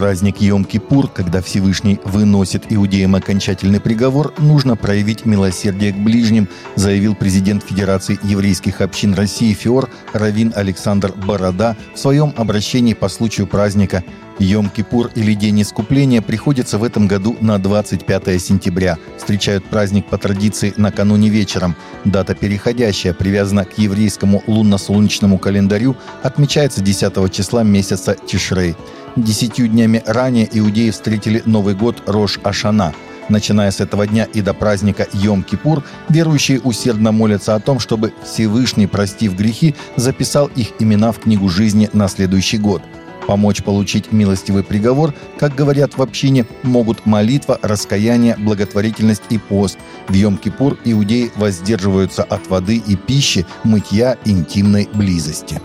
праздник Йом-Кипур, когда Всевышний выносит иудеям окончательный приговор, нужно проявить милосердие к ближним, заявил президент Федерации еврейских общин России ФИОР Равин Александр Борода в своем обращении по случаю праздника. Йом-Кипур или День Искупления приходится в этом году на 25 сентября. Встречают праздник по традиции накануне вечером. Дата переходящая, привязана к еврейскому лунно-солнечному календарю, отмечается 10 числа месяца Тишрей. Десятью днями ранее иудеи встретили Новый год Рош-Ашана. Начиная с этого дня и до праздника Йом-Кипур, верующие усердно молятся о том, чтобы Всевышний, простив грехи, записал их имена в книгу жизни на следующий год. Помочь получить милостивый приговор, как говорят в общине, могут молитва, раскаяние, благотворительность и пост. В Йом-Кипур иудеи воздерживаются от воды и пищи, мытья, интимной близости.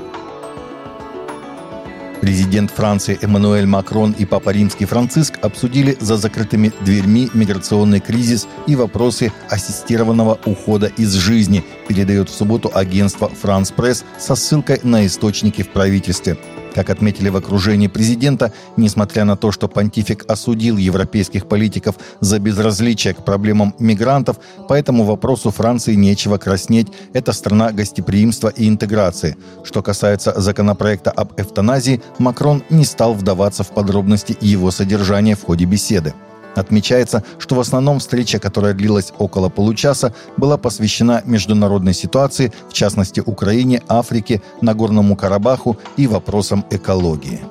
Президент Франции Эммануэль Макрон и Папа Римский Франциск обсудили за закрытыми дверьми миграционный кризис и вопросы ассистированного ухода из жизни, передает в субботу агентство «Франс Пресс» со ссылкой на источники в правительстве. Как отметили в окружении президента, несмотря на то, что понтифик осудил европейских политиков за безразличие к проблемам мигрантов, по этому вопросу Франции нечего краснеть. Это страна гостеприимства и интеграции. Что касается законопроекта об эвтаназии, Макрон не стал вдаваться в подробности его содержания в ходе беседы. Отмечается, что в основном встреча, которая длилась около получаса, была посвящена международной ситуации, в частности Украине, Африке, Нагорному Карабаху и вопросам экологии.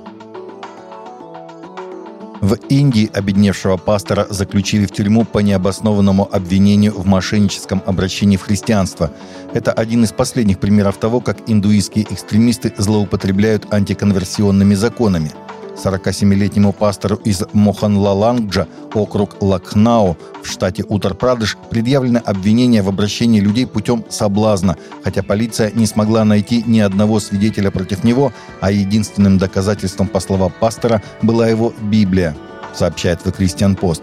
В Индии обедневшего пастора заключили в тюрьму по необоснованному обвинению в мошенническом обращении в христианство. Это один из последних примеров того, как индуистские экстремисты злоупотребляют антиконверсионными законами – 47-летнему пастору из Моханлаланджа, округ Лакхнау в штате Утар-Прадыш, предъявлено обвинение в обращении людей путем соблазна, хотя полиция не смогла найти ни одного свидетеля против него, а единственным доказательством, по словам пастора, была его Библия, сообщает The Christian Post.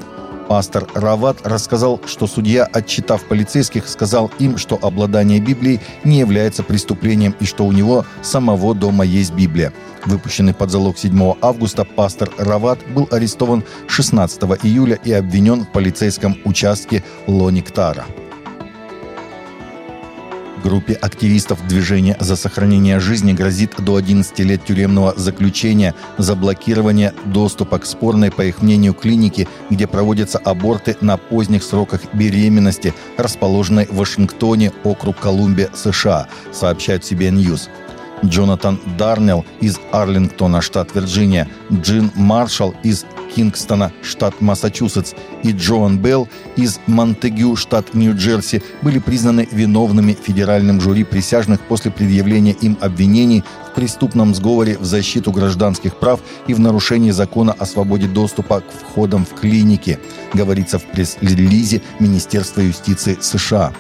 Пастор Рават рассказал, что судья, отчитав полицейских, сказал им, что обладание Библией не является преступлением и что у него самого дома есть Библия. Выпущенный под залог 7 августа, пастор Рават был арестован 16 июля и обвинен в полицейском участке Лониктара группе активистов движения за сохранение жизни грозит до 11 лет тюремного заключения за блокирование доступа к спорной, по их мнению, клинике, где проводятся аборты на поздних сроках беременности, расположенной в Вашингтоне, округ Колумбия, США, сообщает CBN News. Джонатан Дарнелл из Арлингтона, штат Вирджиния, Джин Маршалл из Кингстона, штат Массачусетс, и Джоан Белл из Монтегю, штат Нью-Джерси, были признаны виновными федеральным жюри присяжных после предъявления им обвинений в преступном сговоре в защиту гражданских прав и в нарушении закона о свободе доступа к входам в клиники, говорится в пресс-релизе Министерства юстиции США.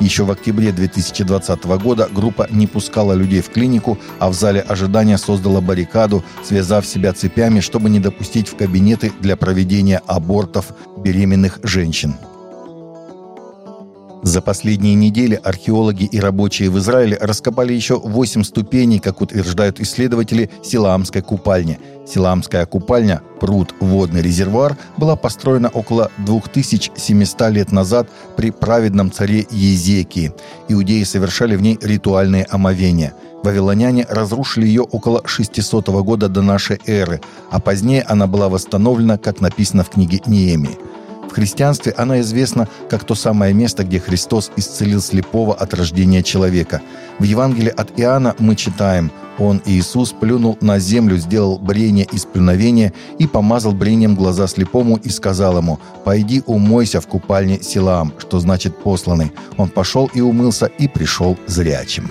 Еще в октябре 2020 года группа не пускала людей в клинику, а в зале ожидания создала баррикаду, связав себя цепями, чтобы не допустить в кабинеты для проведения абортов беременных женщин. За последние недели археологи и рабочие в Израиле раскопали еще 8 ступеней, как утверждают исследователи, Силаамской купальни. Силаамская купальня, пруд, водный резервуар, была построена около 2700 лет назад при праведном царе Езекии. Иудеи совершали в ней ритуальные омовения. Вавилоняне разрушили ее около 600 года до нашей эры, а позднее она была восстановлена, как написано в книге Неемии. В христианстве она известна как то самое место, где Христос исцелил слепого от рождения человека. В Евангелии от Иоанна мы читаем «Он, Иисус, плюнул на землю, сделал брение из плюновения и помазал брением глаза слепому и сказал ему, «Пойди умойся в купальне Силаам», что значит «посланный». Он пошел и умылся и пришел зрячим.